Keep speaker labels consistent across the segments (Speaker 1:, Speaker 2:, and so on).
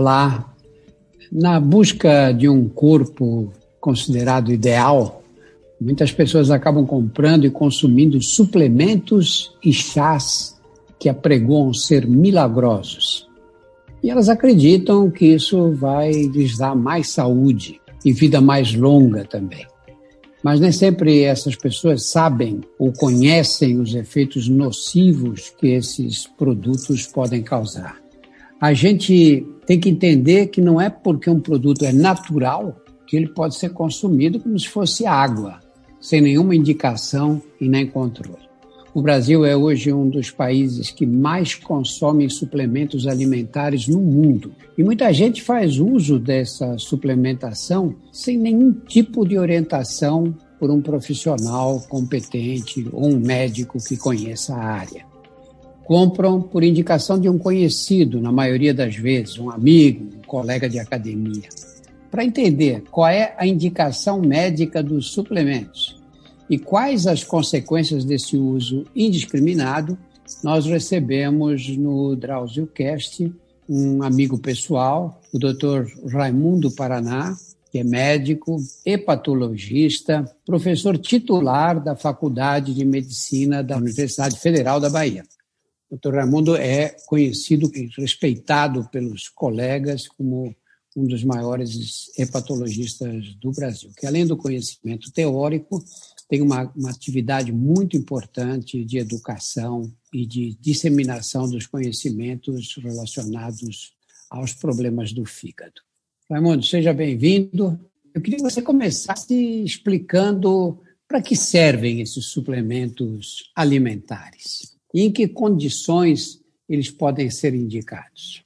Speaker 1: Olá. Na busca de um corpo considerado ideal, muitas pessoas acabam comprando e consumindo suplementos e chás que apregoam ser milagrosos. E elas acreditam que isso vai lhes dar mais saúde e vida mais longa também. Mas nem sempre essas pessoas sabem ou conhecem os efeitos nocivos que esses produtos podem causar. A gente tem que entender que não é porque um produto é natural que ele pode ser consumido como se fosse água, sem nenhuma indicação e nem controle. O Brasil é hoje um dos países que mais consome suplementos alimentares no mundo. E muita gente faz uso dessa suplementação sem nenhum tipo de orientação por um profissional competente ou um médico que conheça a área. Compram por indicação de um conhecido, na maioria das vezes, um amigo, um colega de academia. Para entender qual é a indicação médica dos suplementos e quais as consequências desse uso indiscriminado, nós recebemos no DrauzioCast um amigo pessoal, o Dr. Raimundo Paraná, que é médico, hepatologista, professor titular da Faculdade de Medicina da Universidade Federal da Bahia. Dr. Raimundo é conhecido e respeitado pelos colegas como um dos maiores hepatologistas do Brasil, que além do conhecimento teórico, tem uma, uma atividade muito importante de educação e de disseminação dos conhecimentos relacionados aos problemas do fígado. Raimundo, seja bem-vindo. Eu queria que você começasse explicando para que servem esses suplementos alimentares e em que condições eles podem ser indicados.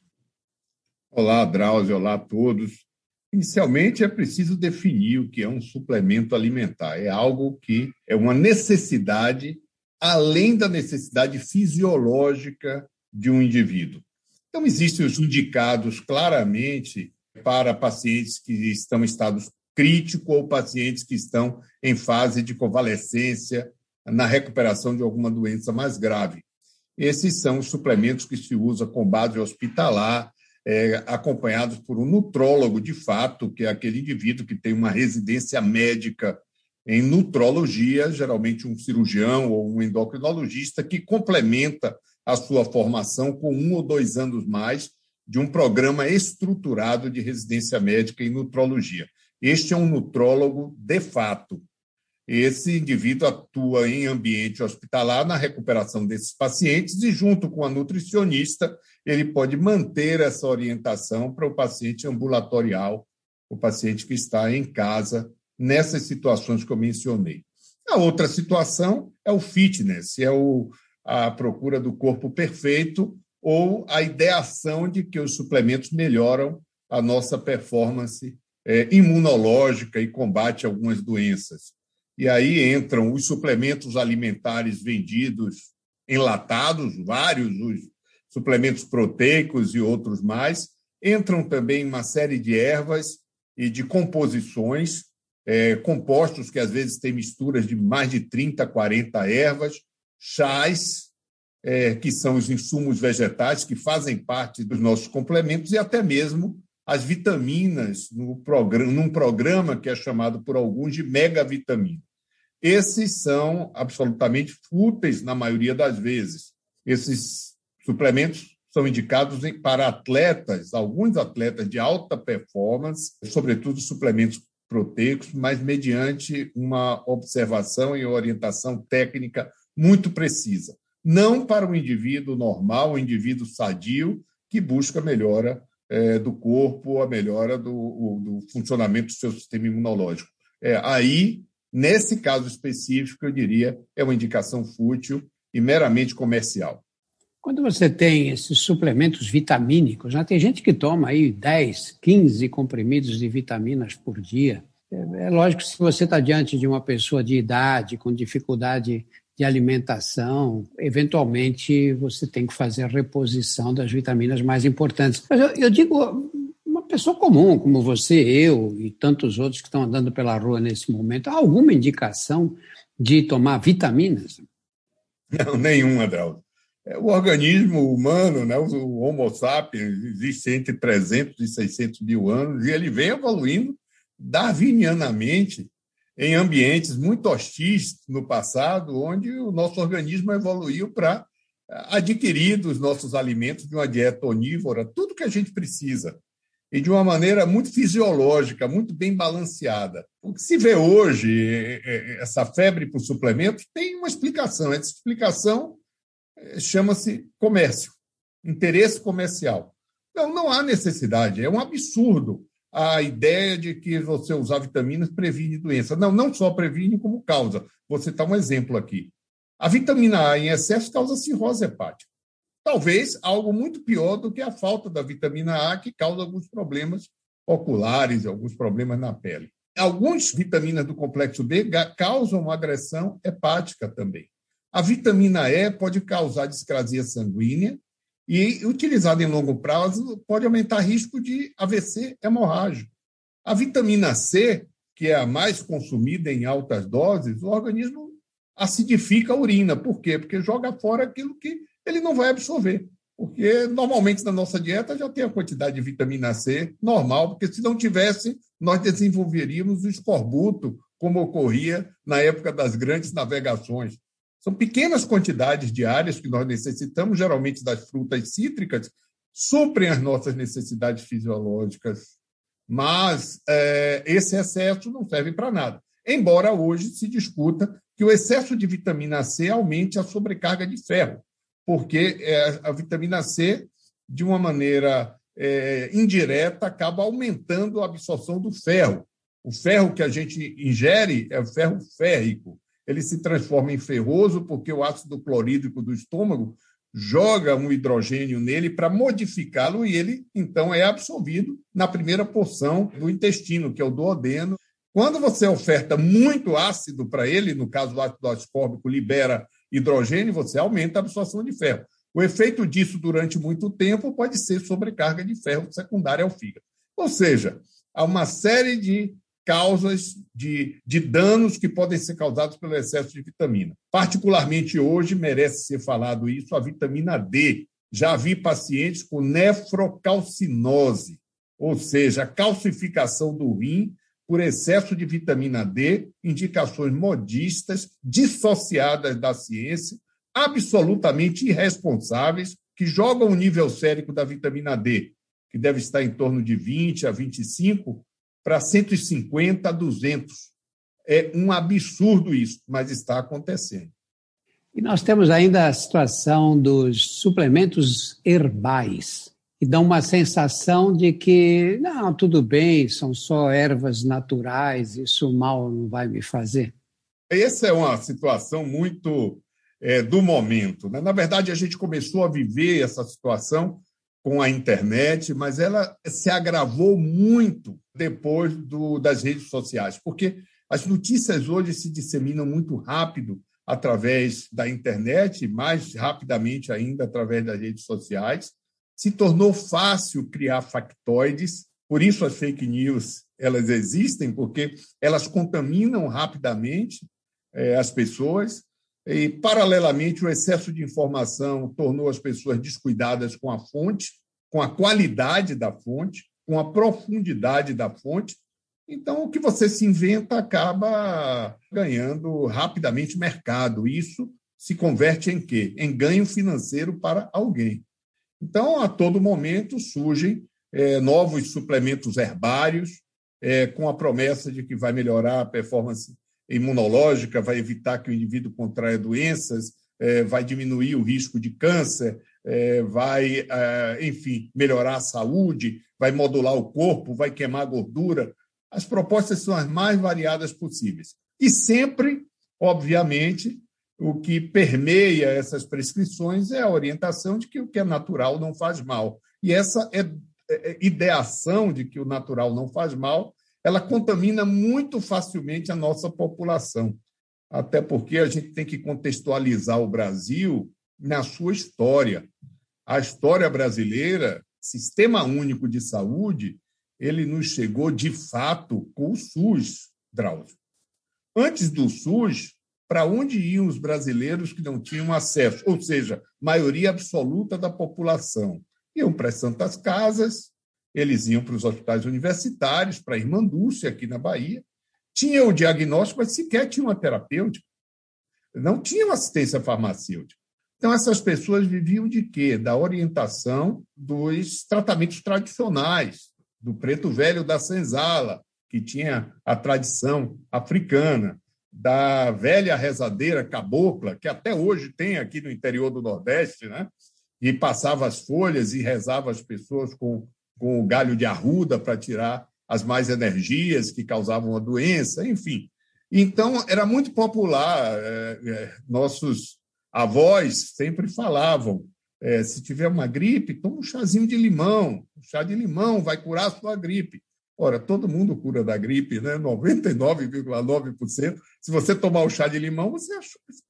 Speaker 2: Olá, Drauzio, olá a todos. Inicialmente, é preciso definir o que é um suplemento alimentar. É algo que é uma necessidade além da necessidade fisiológica de um indivíduo. Então, existem os indicados claramente para pacientes que estão em estado crítico ou pacientes que estão em fase de convalescência na recuperação de alguma doença mais grave. Esses são os suplementos que se usa com base hospitalar, é, acompanhados por um nutrólogo de fato, que é aquele indivíduo que tem uma residência médica em nutrologia, geralmente um cirurgião ou um endocrinologista, que complementa a sua formação com um ou dois anos mais de um programa estruturado de residência médica em nutrologia. Este é um nutrólogo de fato, esse indivíduo atua em ambiente hospitalar na recuperação desses pacientes e, junto com a nutricionista, ele pode manter essa orientação para o paciente ambulatorial, o paciente que está em casa, nessas situações que eu mencionei. A outra situação é o fitness, é o, a procura do corpo perfeito ou a ideação de que os suplementos melhoram a nossa performance é, imunológica e combate algumas doenças. E aí entram os suplementos alimentares vendidos enlatados, vários, os suplementos proteicos e outros mais. Entram também uma série de ervas e de composições, é, compostos que às vezes têm misturas de mais de 30, 40 ervas, chás, é, que são os insumos vegetais que fazem parte dos nossos complementos, e até mesmo as vitaminas no programa, num programa que é chamado por alguns de megavitamina. Esses são absolutamente fúteis na maioria das vezes. Esses suplementos são indicados para atletas, alguns atletas de alta performance, sobretudo suplementos proteicos, mas mediante uma observação e orientação técnica muito precisa. Não para o indivíduo normal, o indivíduo sadio, que busca melhora é, do corpo, a melhora do, do, funcionamento do seu sistema imunológico. É, aí, nesse caso específico, eu diria, é uma indicação fútil e meramente comercial.
Speaker 1: Quando você tem esses suplementos vitamínicos, já tem gente que toma aí 10, 15 comprimidos de vitaminas por dia. É, é lógico que se você está diante de uma pessoa de idade, com dificuldade de alimentação, eventualmente você tem que fazer a reposição das vitaminas mais importantes. Mas eu, eu digo, uma pessoa comum, como você, eu e tantos outros que estão andando pela rua nesse momento, há alguma indicação de tomar vitaminas?
Speaker 2: Não, nenhuma, Drauzio. é, o organismo humano, né, o Homo sapiens, existe entre 300 e 600 mil anos, e ele vem evoluindo darwinianamente em ambientes muito hostis no passado, onde o nosso organismo evoluiu para adquirir dos nossos alimentos de uma dieta onívora tudo que a gente precisa e de uma maneira muito fisiológica, muito bem balanceada. O que se vê hoje, essa febre por suplementos, tem uma explicação. Essa explicação chama-se comércio, interesse comercial. Não, não há necessidade, é um absurdo a ideia de que você usar vitaminas previne doença. Não, não só previne, como causa. Vou citar um exemplo aqui. A vitamina A em excesso causa cirrose hepática. Talvez algo muito pior do que a falta da vitamina A, que causa alguns problemas oculares, alguns problemas na pele. Algumas vitaminas do complexo B causam agressão hepática também. A vitamina E pode causar discrasia sanguínea e, utilizada em longo prazo, pode aumentar risco de AVC hemorrágico. A vitamina C, que é a mais consumida em altas doses, o organismo acidifica a urina. Por quê? Porque joga fora aquilo que ele não vai absorver. Porque normalmente na nossa dieta já tem a quantidade de vitamina C normal, porque se não tivesse, nós desenvolveríamos o escorbuto, como ocorria na época das grandes navegações. São pequenas quantidades diárias que nós necessitamos, geralmente das frutas cítricas, suprem as nossas necessidades fisiológicas. Mas é, esse excesso não serve para nada. Embora hoje se discuta que o excesso de vitamina C aumente a sobrecarga de ferro, porque é, a vitamina C, de uma maneira é, indireta, acaba aumentando a absorção do ferro. O ferro que a gente ingere é ferro férrico ele se transforma em ferroso porque o ácido clorídrico do estômago joga um hidrogênio nele para modificá-lo e ele então é absorvido na primeira porção do intestino, que é o duodeno. Quando você oferta muito ácido para ele, no caso o ácido ascórbico libera hidrogênio, você aumenta a absorção de ferro. O efeito disso durante muito tempo pode ser sobrecarga de ferro secundária ao fígado. Ou seja, há uma série de causas de, de danos que podem ser causados pelo excesso de vitamina. Particularmente hoje, merece ser falado isso, a vitamina D. Já vi pacientes com nefrocalcinose, ou seja, calcificação do rim por excesso de vitamina D, indicações modistas, dissociadas da ciência, absolutamente irresponsáveis, que jogam o nível sérico da vitamina D, que deve estar em torno de 20 a 25, para 150 a 200. É um absurdo isso, mas está acontecendo.
Speaker 1: E nós temos ainda a situação dos suplementos herbais, que dão uma sensação de que, não, tudo bem, são só ervas naturais, isso mal não vai me fazer.
Speaker 2: Essa é uma situação muito é, do momento. Né? Na verdade, a gente começou a viver essa situação com a internet, mas ela se agravou muito depois do, das redes sociais, porque as notícias hoje se disseminam muito rápido através da internet, mais rapidamente ainda através das redes sociais. Se tornou fácil criar factoides, por isso as fake news elas existem, porque elas contaminam rapidamente é, as pessoas. E, paralelamente, o excesso de informação tornou as pessoas descuidadas com a fonte, com a qualidade da fonte, com a profundidade da fonte. Então, o que você se inventa acaba ganhando rapidamente mercado. Isso se converte em quê? Em ganho financeiro para alguém. Então, a todo momento surgem é, novos suplementos herbários, é, com a promessa de que vai melhorar a performance imunológica, vai evitar que o indivíduo contraia doenças, é, vai diminuir o risco de câncer, é, vai, é, enfim, melhorar a saúde, vai modular o corpo, vai queimar gordura. As propostas são as mais variadas possíveis. E sempre, obviamente, o que permeia essas prescrições é a orientação de que o que é natural não faz mal. E essa ideação de que o natural não faz mal, ela contamina muito facilmente a nossa população até porque a gente tem que contextualizar o Brasil na sua história. A história brasileira, Sistema Único de Saúde, ele nos chegou de fato com o SUS, Drauzio. Antes do SUS, para onde iam os brasileiros que não tinham acesso, ou seja, maioria absoluta da população. Iam para as Santas Casas, eles iam para os hospitais universitários, para a Irmã Dulce, aqui na Bahia. Tinha o diagnóstico, mas sequer tinha uma terapêutica. Não tinha assistência farmacêutica. Então, essas pessoas viviam de quê? Da orientação dos tratamentos tradicionais, do preto velho da senzala, que tinha a tradição africana, da velha rezadeira cabocla, que até hoje tem aqui no interior do Nordeste, né? e passava as folhas e rezava as pessoas com, com o galho de arruda para tirar as mais energias que causavam a doença, enfim. Então, era muito popular. É, é, nossos avós sempre falavam: é, se tiver uma gripe, toma um chazinho de limão. Chá de limão vai curar a sua gripe. Ora, todo mundo cura da gripe, né? 99,9%. Se você tomar o chá de limão, você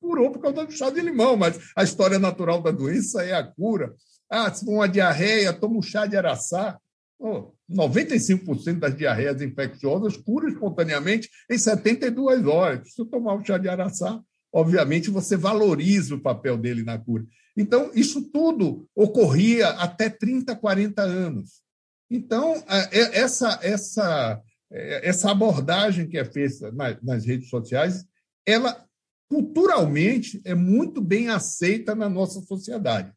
Speaker 2: curou por causa do chá de limão, mas a história natural da doença é a cura. Ah, se for uma diarreia, toma um chá de araçá. Oh, 95% das diarreias infecciosas curam espontaneamente em 72 horas. Se você tomar o chá de araçá, obviamente você valoriza o papel dele na cura. Então, isso tudo ocorria até 30, 40 anos. Então, é, essa, essa, é, essa abordagem que é feita nas redes sociais, ela culturalmente é muito bem aceita na nossa sociedade.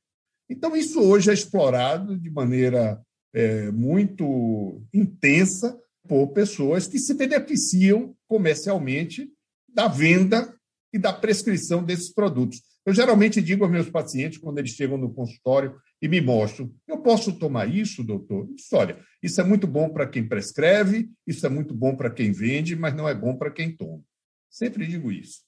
Speaker 2: Então, isso hoje é explorado de maneira é, muito intensa por pessoas que se beneficiam comercialmente da venda e da prescrição desses produtos. Eu geralmente digo aos meus pacientes, quando eles chegam no consultório e me mostram, eu posso tomar isso, doutor? Olha, isso é muito bom para quem prescreve, isso é muito bom para quem vende, mas não é bom para quem toma. Sempre digo isso.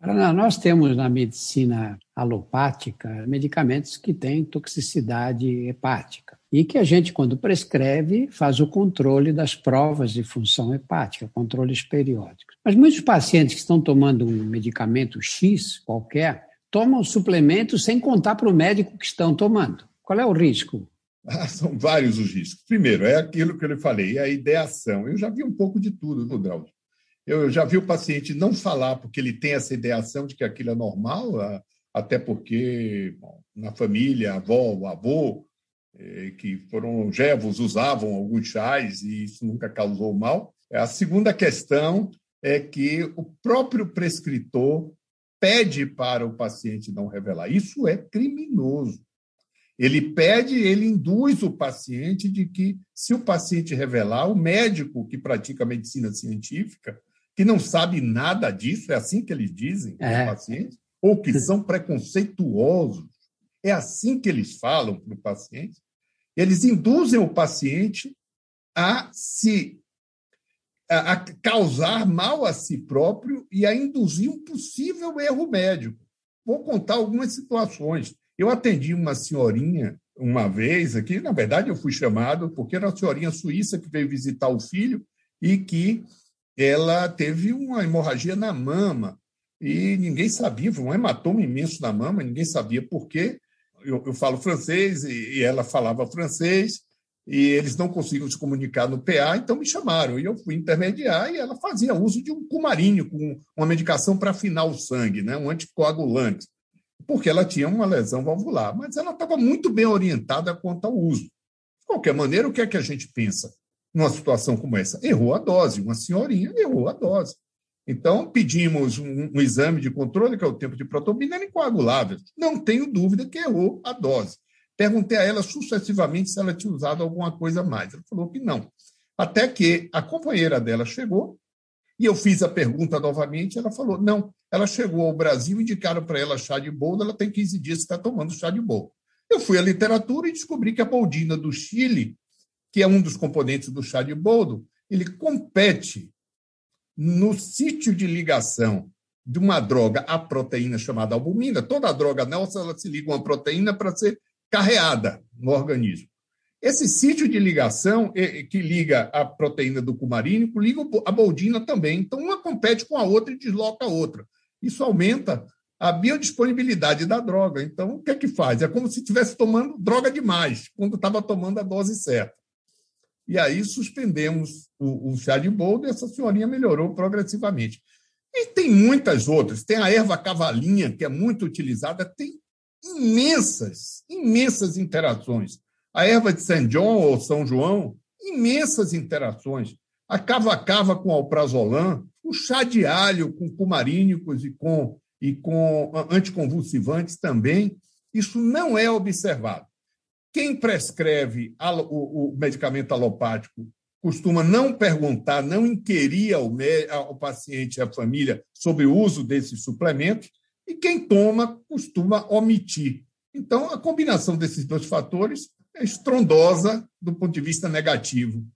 Speaker 1: Nós temos na medicina alopática medicamentos que têm toxicidade hepática e que a gente, quando prescreve, faz o controle das provas de função hepática, controles periódicos. Mas muitos pacientes que estão tomando um medicamento X qualquer tomam suplementos sem contar para o médico que estão tomando. Qual é o risco?
Speaker 2: Ah, são vários os riscos. Primeiro, é aquilo que eu lhe falei, é a ideação. Eu já vi um pouco de tudo, Drauzio. Eu já vi o paciente não falar porque ele tem essa ideação de que aquilo é normal, até porque bom, na família, a avó, o avô, eh, que foram longevos, usavam alguns chás e isso nunca causou mal. A segunda questão é que o próprio prescritor pede para o paciente não revelar. Isso é criminoso. Ele pede, ele induz o paciente de que, se o paciente revelar, o médico que pratica medicina científica que não sabe nada disso, é assim que eles dizem é. para o paciente, ou que são preconceituosos. É assim que eles falam para o paciente. Eles induzem o paciente a se a, a causar mal a si próprio e a induzir um possível erro médico. Vou contar algumas situações. Eu atendi uma senhorinha uma vez aqui, na verdade eu fui chamado porque era uma senhorinha suíça que veio visitar o filho e que ela teve uma hemorragia na mama e ninguém sabia, foi um hematoma imenso na mama, ninguém sabia por quê. Eu, eu falo francês e, e, ela falava francês e eles não conseguiam se comunicar no PA, então me chamaram e eu fui intermediar e ela fazia uso de um cumarinho com uma medicação para afinar o sangue, né, um anticoagulante, porque ela tinha uma lesão valvular, mas ela estava muito bem orientada quanto ao uso. De qualquer maneira, o que é que a gente pensa? Numa situação como essa? Errou a dose, uma senhorinha errou a dose. Então, pedimos um, um exame de controle, que é o tempo de protobina, era incoagulável. Não tenho dúvida que errou a dose. Perguntei a ela sucessivamente se ela tinha usado alguma coisa mais. Ela falou que não. Até que a companheira dela chegou e eu fiz a pergunta novamente. Ela falou: não, ela chegou ao Brasil, indicaram para ela chá de boldo, ela tem 15 dias que está tomando chá de boldo. Eu fui à literatura e descobri que a boldina do Chile que é um dos componentes do chá de boldo, ele compete no sítio de ligação de uma droga à proteína chamada albumina. Toda droga nossa ela se liga a uma proteína para ser carreada no organismo. Esse sítio de ligação que liga a proteína do cumarínico liga a boldina também. Então, uma compete com a outra e desloca a outra. Isso aumenta a biodisponibilidade da droga. Então, o que é que faz? É como se estivesse tomando droga demais, quando estava tomando a dose certa. E aí suspendemos o, o chá de boldo e essa senhorinha melhorou progressivamente. E tem muitas outras. Tem a erva cavalinha, que é muito utilizada, tem imensas, imensas interações. A erva de São João ou São João, imensas interações. A cava-cava com alprazolam, o chá de alho com cumarínicos e com, e com anticonvulsivantes também. Isso não é observado. Quem prescreve o, medicamento alopático costuma não perguntar, não inquirir ao, ao paciente e à família sobre o uso desses suplementos, e quem toma costuma omitir. Então, a combinação desses dois fatores é estrondosa do ponto de vista negativo.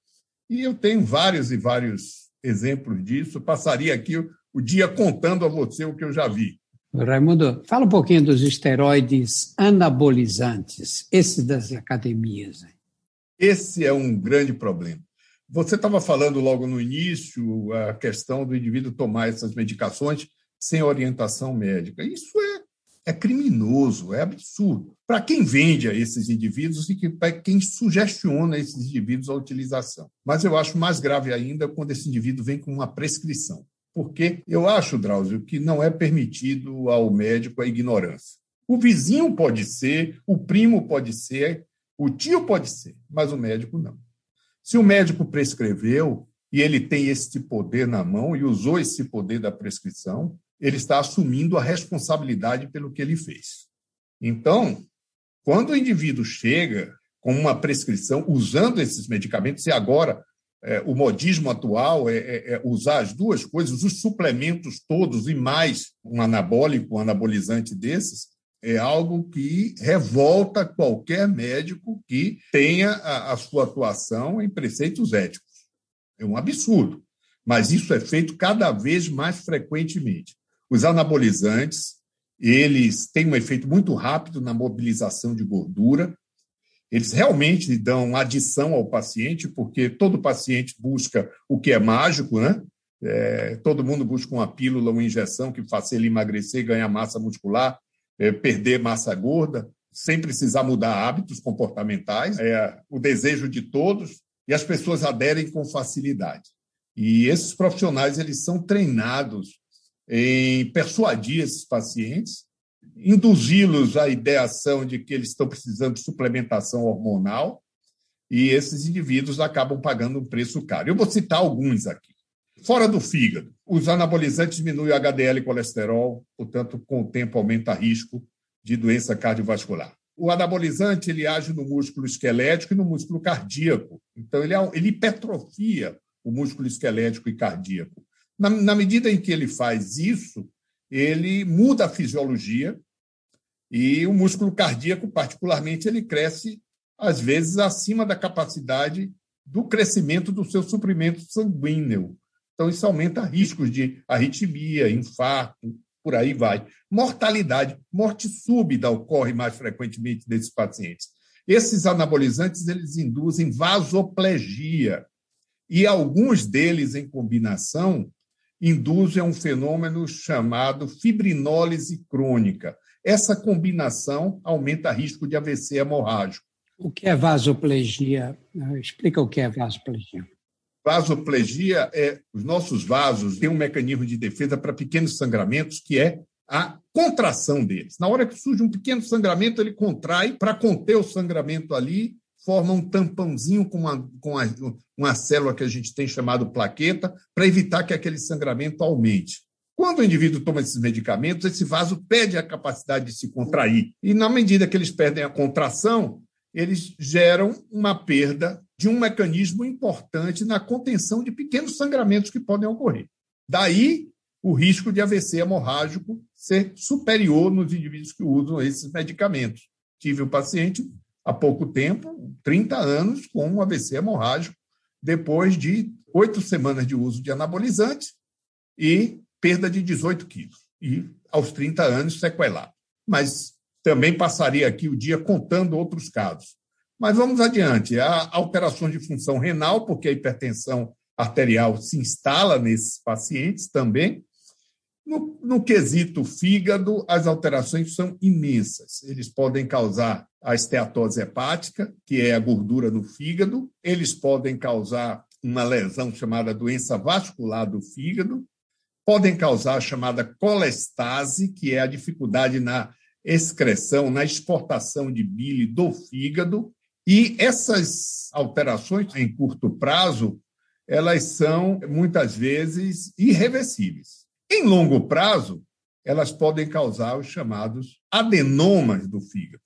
Speaker 2: E eu tenho vários e vários exemplos disso. passaria aqui o dia contando a você o que eu já vi.
Speaker 1: Raimundo, fala um pouquinho dos esteroides anabolizantes, esses das academias.
Speaker 2: Esse é um grande problema. Você estava falando logo no início a questão do indivíduo tomar essas medicações sem orientação médica. Isso é, é criminoso, é absurdo. Para quem vende a esses indivíduos e para quem sugestiona esses indivíduos a utilização. Mas eu acho mais grave ainda quando esse indivíduo vem com uma prescrição porque eu acho, Drauzio, que não é permitido ao médico a ignorância. O vizinho pode ser, o primo pode ser, o tio pode ser, mas o médico não. Se o médico prescreveu e ele tem esse poder na mão e usou esse poder da prescrição, ele está assumindo a responsabilidade pelo que ele fez. Então, quando o indivíduo chega com uma prescrição usando esses medicamentos, e agora é, o modismo atual é, é, é, usar as duas coisas, os suplementos todos e mais um anabólico, um anabolizante desses, é algo que revolta qualquer médico que tenha a, a sua atuação em preceitos éticos. É um absurdo, mas isso é feito cada vez mais frequentemente. Os anabolizantes, eles têm um efeito muito rápido na mobilização de gordura, eles realmente dão adição ao paciente, porque todo paciente busca o que é mágico, né? É, todo mundo busca uma pílula, uma injeção que faça ele emagrecer, ganhar massa muscular, é, perder massa gorda, sem precisar mudar hábitos comportamentais. É o desejo de todos e as pessoas aderem com facilidade. E esses profissionais eles são treinados em persuadir esses pacientes induzi-los à ideação de que eles estão precisando de suplementação hormonal e esses indivíduos acabam pagando um preço caro. Eu vou citar alguns aqui. Fora do fígado, os anabolizantes diminuem o HDL e colesterol, portanto, com o tempo aumenta o risco de doença cardiovascular. O anabolizante ele age no músculo esquelético e no músculo cardíaco. Então, ele, ele hipertrofia o músculo esquelético e cardíaco. Na, na medida em que ele faz isso, ele muda a fisiologia e o músculo cardíaco, particularmente, ele cresce às vezes acima da capacidade do crescimento do seu suprimento sanguíneo. Então, isso aumenta riscos de arritmia, infarto, por aí vai. Mortalidade, morte súbita ocorre mais frequentemente nesses pacientes. Esses anabolizantes eles induzem vasoplegia e alguns deles em combinação induzem a um fenômeno chamado fibrinólise crônica. Essa combinação aumenta o risco de AVC hemorrágico.
Speaker 1: O que é vasoplegia? Explica o que é vasoplegia.
Speaker 2: Vasoplegia é os nossos vasos têm um mecanismo de defesa para pequenos sangramentos que é a contração deles. Na hora que surge um pequeno sangramento, ele contrai para conter o sangramento ali forma um tampãozinho com uma, com a, uma célula que a gente tem chamado plaqueta, para evitar que aquele sangramento aumente. Quando o indivíduo toma esses medicamentos, esse vaso perde a capacidade de se contrair. E, na medida que eles perdem a contração, eles geram uma perda de um mecanismo importante na contenção de pequenos sangramentos que podem ocorrer. Daí o risco de AVC hemorrágico ser superior nos indivíduos que usam esses medicamentos. Tive um paciente há pouco tempo, 30 anos, com um AVC hemorrágico, depois de oito semanas de uso de anabolizantes e perda de 18 quilos. E aos 30 anos, sequelado. Mas também passaria aqui o dia contando outros casos. Mas vamos adiante. Há alterações de função renal, porque a hipertensão arterial se instala nesses pacientes também. No, no quesito fígado, as alterações são imensas. Eles podem causar a esteatose hepática, que é a gordura no fígado, eles podem causar uma lesão chamada doença vascular do fígado, podem causar a chamada colestase, que é a dificuldade na excreção, na exportação de bile do fígado, e essas alterações em curto prazo, elas são muitas vezes irreversíveis. Em longo prazo, elas podem causar os chamados adenomas do fígado.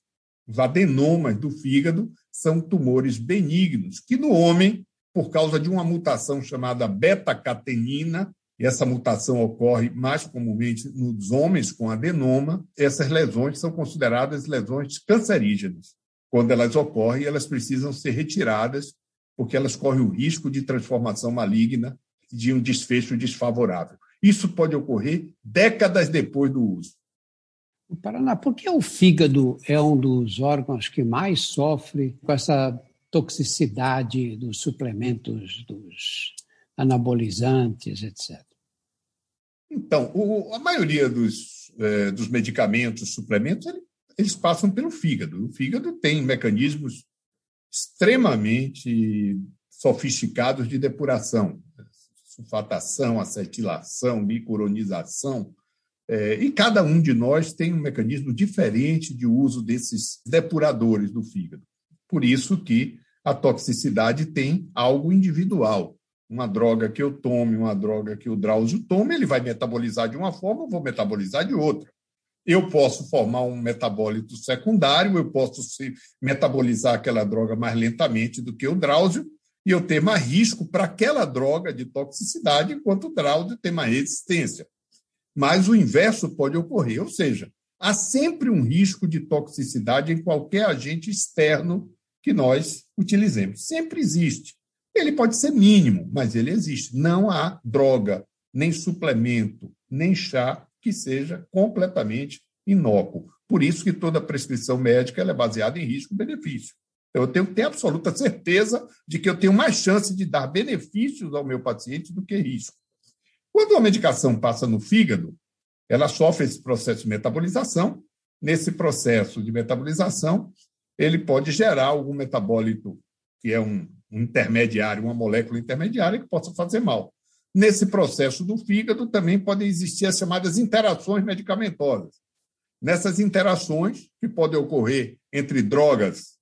Speaker 2: Os adenomas do fígado são tumores benignos que no homem, por causa de uma mutação chamada beta-catenina, e essa mutação ocorre mais comumente nos homens com adenoma, essas lesões são consideradas lesões cancerígenas. Quando elas ocorrem, elas precisam ser retiradas, porque elas correm o risco de transformação maligna de um desfecho desfavorável. Isso pode ocorrer décadas depois do uso.
Speaker 1: O Paraná, por que o fígado é um dos órgãos que mais sofre com essa toxicidade dos suplementos, dos anabolizantes, etc.
Speaker 2: Então, o, a maioria dos, é, dos medicamentos, suplementos, ele, eles passam pelo fígado. O fígado tem mecanismos extremamente sofisticados de depuração, sulfatação, acetilação, bicuronização, é, e cada um de nós tem um mecanismo diferente de uso desses depuradores do fígado. Por isso que a toxicidade tem algo individual uma droga que eu tome, uma droga que o Drauzio tome, ele vai metabolizar de uma forma, eu vou metabolizar de outra. Eu posso formar um metabólito secundário, eu posso metabolizar aquela droga mais lentamente do que o Drauzio, e eu ter mais risco para aquela droga de toxicidade, enquanto o Drauzio tem mais resistência. Mas o inverso pode ocorrer, ou seja, há sempre um risco de toxicidade em qualquer agente externo que nós utilizemos. Sempre existe. Ele pode ser mínimo, mas ele existe. Não há droga, nem suplemento, nem chá que seja completamente inócuo. Por isso que toda prescrição médica é baseada em risco-benefício. Eu tenho que ter absoluta certeza de que eu tenho mais chance de dar benefícios ao meu paciente do que risco. Quando a medicação passa no fígado, ela sofre esse processo de metabolização. Nesse processo de metabolização, ele pode gerar algum metabólito que é um um intermediário, uma molécula intermediária que possa fazer mal. Nesse processo do fígado também podem existir as chamadas interações medicamentosas. Nessas interações, que podem ocorrer entre drogas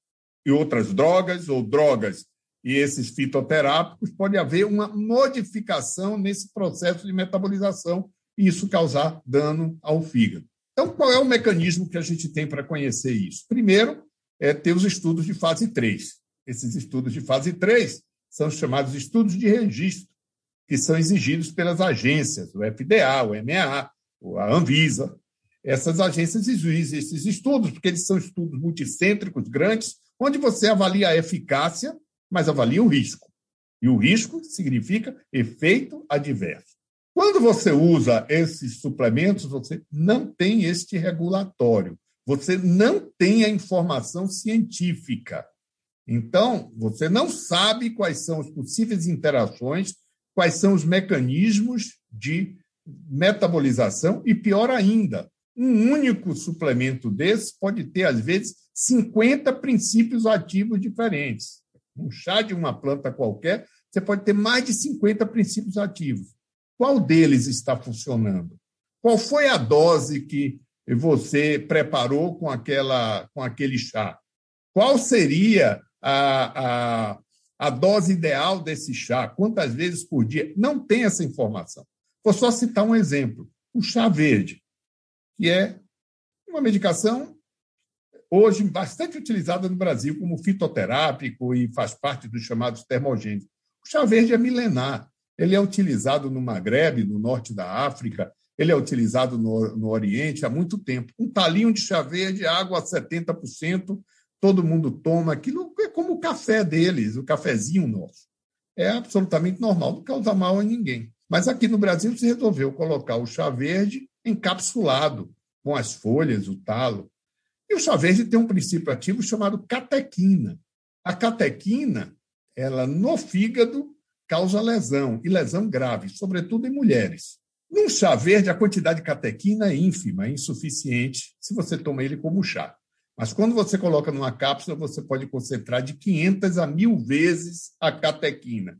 Speaker 2: e outras drogas, ou drogas e esses fitoterápicos, pode haver uma modificação nesse processo de metabolização e isso causar dano ao fígado. Então, qual é o mecanismo que a gente tem para conhecer isso? Primeiro, é ter os estudos de fase 3. Esses estudos de fase 3 são chamados estudos de registro, que são exigidos pelas agências, o FDA, o EMA, a Anvisa. Essas agências exigem esses estudos, porque eles são estudos multicêntricos, grandes, onde você avalia a eficácia, mas avalia o risco. E o risco significa efeito adverso. Quando você usa esses suplementos, você não tem este regulatório, você não tem a informação científica. Então, você não sabe quais são as possíveis interações, quais são os mecanismos de metabolização e, pior ainda, um único suplemento desse pode ter, às vezes, 50 princípios ativos diferentes. Um chá de uma planta qualquer, você pode ter mais de 50 princípios ativos. Qual deles está funcionando? Qual foi a dose que você preparou com, aquela, com aquele chá? Qual seria a, a, a dose ideal desse chá, quantas vezes por dia, não tem essa informação. Vou só citar um exemplo: o chá verde, que é uma medicação hoje bastante utilizada no Brasil como fitoterápico e faz parte dos chamados termogênicos. O chá verde é milenar. Ele é utilizado no Maghreb, no norte da África, ele é utilizado no, no Oriente há muito tempo. Um talinho de chá verde, água a 70%, todo mundo toma, aquilo é como o café deles, o cafezinho nosso. É absolutamente normal, não causa mal a ninguém. Mas aqui no Brasil se resolveu colocar o chá verde encapsulado, com as folhas, o talo. E o chá verde tem um princípio ativo chamado catequina. A catequina, ela no fígado causa lesão, e lesão grave, sobretudo em mulheres. Num chá verde, a quantidade de catequina é ínfima, é insuficiente se você toma ele como chá. Mas quando você coloca numa cápsula, você pode concentrar de 500 a 1.000 vezes a catequina.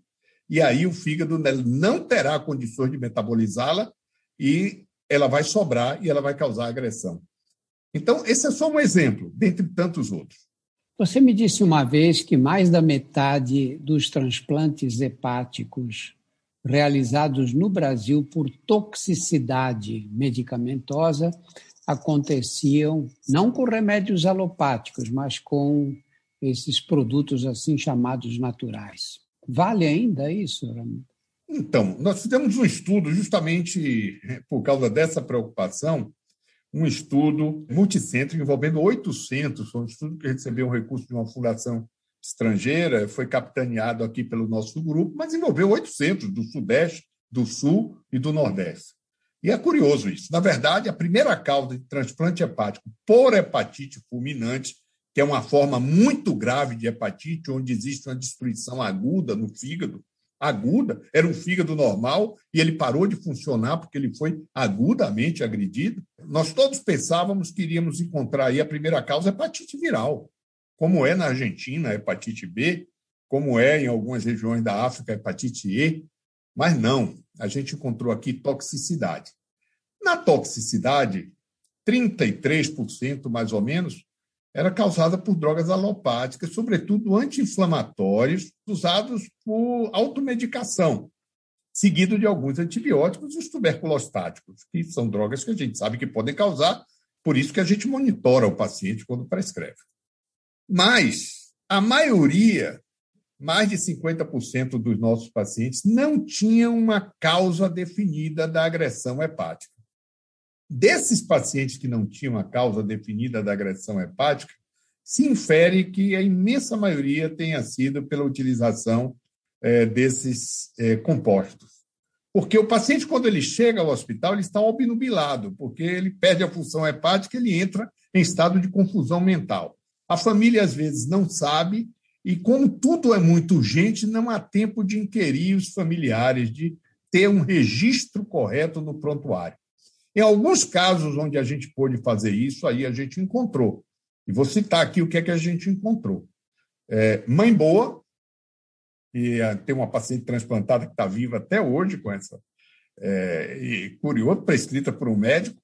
Speaker 2: E aí o fígado não terá condições de metabolizá-la e ela vai sobrar e ela vai causar agressão. Então, esse é só um exemplo, dentre tantos outros.
Speaker 1: Você me disse uma vez que mais da metade dos transplantes hepáticos realizados no Brasil por toxicidade medicamentosa aconteciam não com remédios alopáticos, mas com esses produtos assim chamados naturais. Vale ainda isso, Ramiro?
Speaker 2: Então, nós fizemos um estudo justamente por causa dessa preocupação, um estudo multicêntrico envolvendo 800, foi um estudo que recebeu um recurso de uma fundação estrangeira, foi capitaneado aqui pelo nosso grupo, mas envolveu 800 do Sudeste, do Sul e do Nordeste. E é curioso isso. Na verdade, a primeira causa de transplante hepático por hepatite fulminante, que é uma forma muito grave de hepatite, onde existe uma destruição aguda no fígado, aguda, era um fígado normal e ele parou de funcionar porque ele foi agudamente agredido. Nós todos pensávamos que iríamos encontrar aí a primeira causa hepatite viral, como é na Argentina a hepatite B, como é em algumas regiões da África a hepatite E, mas não, a gente encontrou aqui toxicidade. Na toxicidade, 33% mais ou menos era causada por drogas alopáticas, sobretudo anti-inflamatórios usados por automedicação, seguido de alguns antibióticos e os tuberculostáticos, que são drogas que a gente sabe que podem causar, por isso que a gente monitora o paciente quando prescreve. Mas a maioria, mais de 50% dos nossos pacientes, não tinham uma causa definida da agressão hepática. Desses pacientes que não tinham a causa definida da agressão hepática, se infere que a imensa maioria tenha sido pela utilização é, desses é, compostos. Porque o paciente, quando ele chega ao hospital, ele está obnubilado, porque ele perde a função hepática, ele entra em estado de confusão mental. A família, às vezes, não sabe, e como tudo é muito urgente, não há tempo de inquirir os familiares, de ter um registro correto no prontuário. Em alguns casos onde a gente pôde fazer isso, aí a gente encontrou. E vou citar aqui o que é que a gente encontrou. É, mãe boa, e é, tem uma paciente transplantada que está viva até hoje com essa, é, e curioso, prescrita por um médico.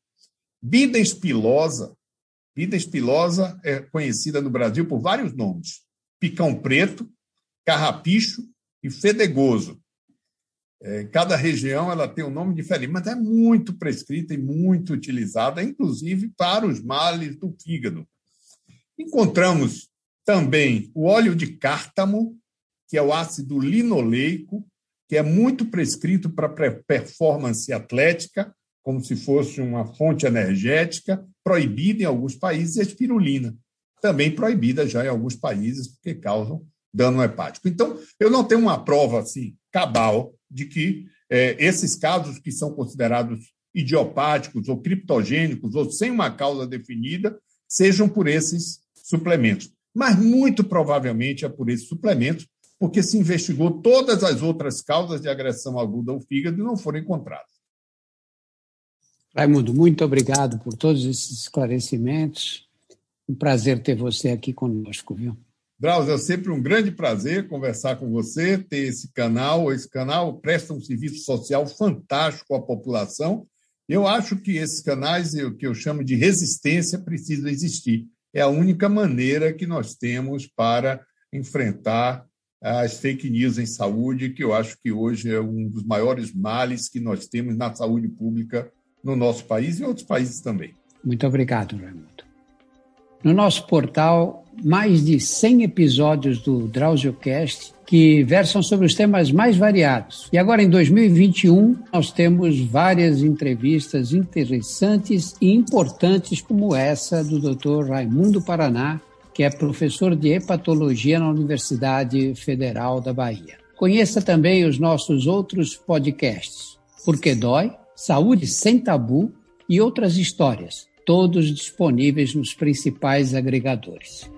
Speaker 2: Bidens pilosa, Vida espilosa é conhecida no Brasil por vários nomes: picão preto, carrapicho e fedegoso. É, cada região ela tem um nome diferente, mas é muito prescrita e muito utilizada, inclusive para os males do fígado. Encontramos também o óleo de cártamo, que é o ácido linoleico, que é muito prescrito para performance atlética, como se fosse uma fonte energética, proibida em alguns países, e a espirulina, também proibida já em alguns países, porque causam dano hepático. Então, eu não tenho uma prova assim, cabal de que é, esses casos que são considerados idiopáticos ou criptogênicos ou sem uma causa definida sejam por esses suplementos. Mas muito provavelmente é por esses suplementos, porque se investigou todas as outras causas de agressão aguda ao fígado e não foram encontradas.
Speaker 1: Raimundo, muito obrigado por todos esses esclarecimentos. Um prazer ter você aqui conosco, viu?
Speaker 2: Drauzio, é sempre um grande prazer conversar com você, ter esse canal. Esse canal presta um serviço social fantástico à população. Eu acho que esses canais, o que eu chamo de resistência, precisam existir. É a única maneira que nós temos para enfrentar as fake news em saúde, que eu acho que hoje é um dos maiores males que nós temos na saúde pública no nosso país e em outros países também.
Speaker 1: Muito obrigado, Raimundo. No nosso portal, mais de 100 episódios do DrauzioCast que versam sobre os temas mais variados. E agora, em 2021, nós temos várias entrevistas interessantes e importantes, como essa do Dr. Raimundo Paraná, que é professor de hepatologia na Universidade Federal da Bahia. Conheça também os nossos outros podcasts. Porque Dói, Saúde Sem Tabu e outras histórias, todos disponíveis nos principais agregadores.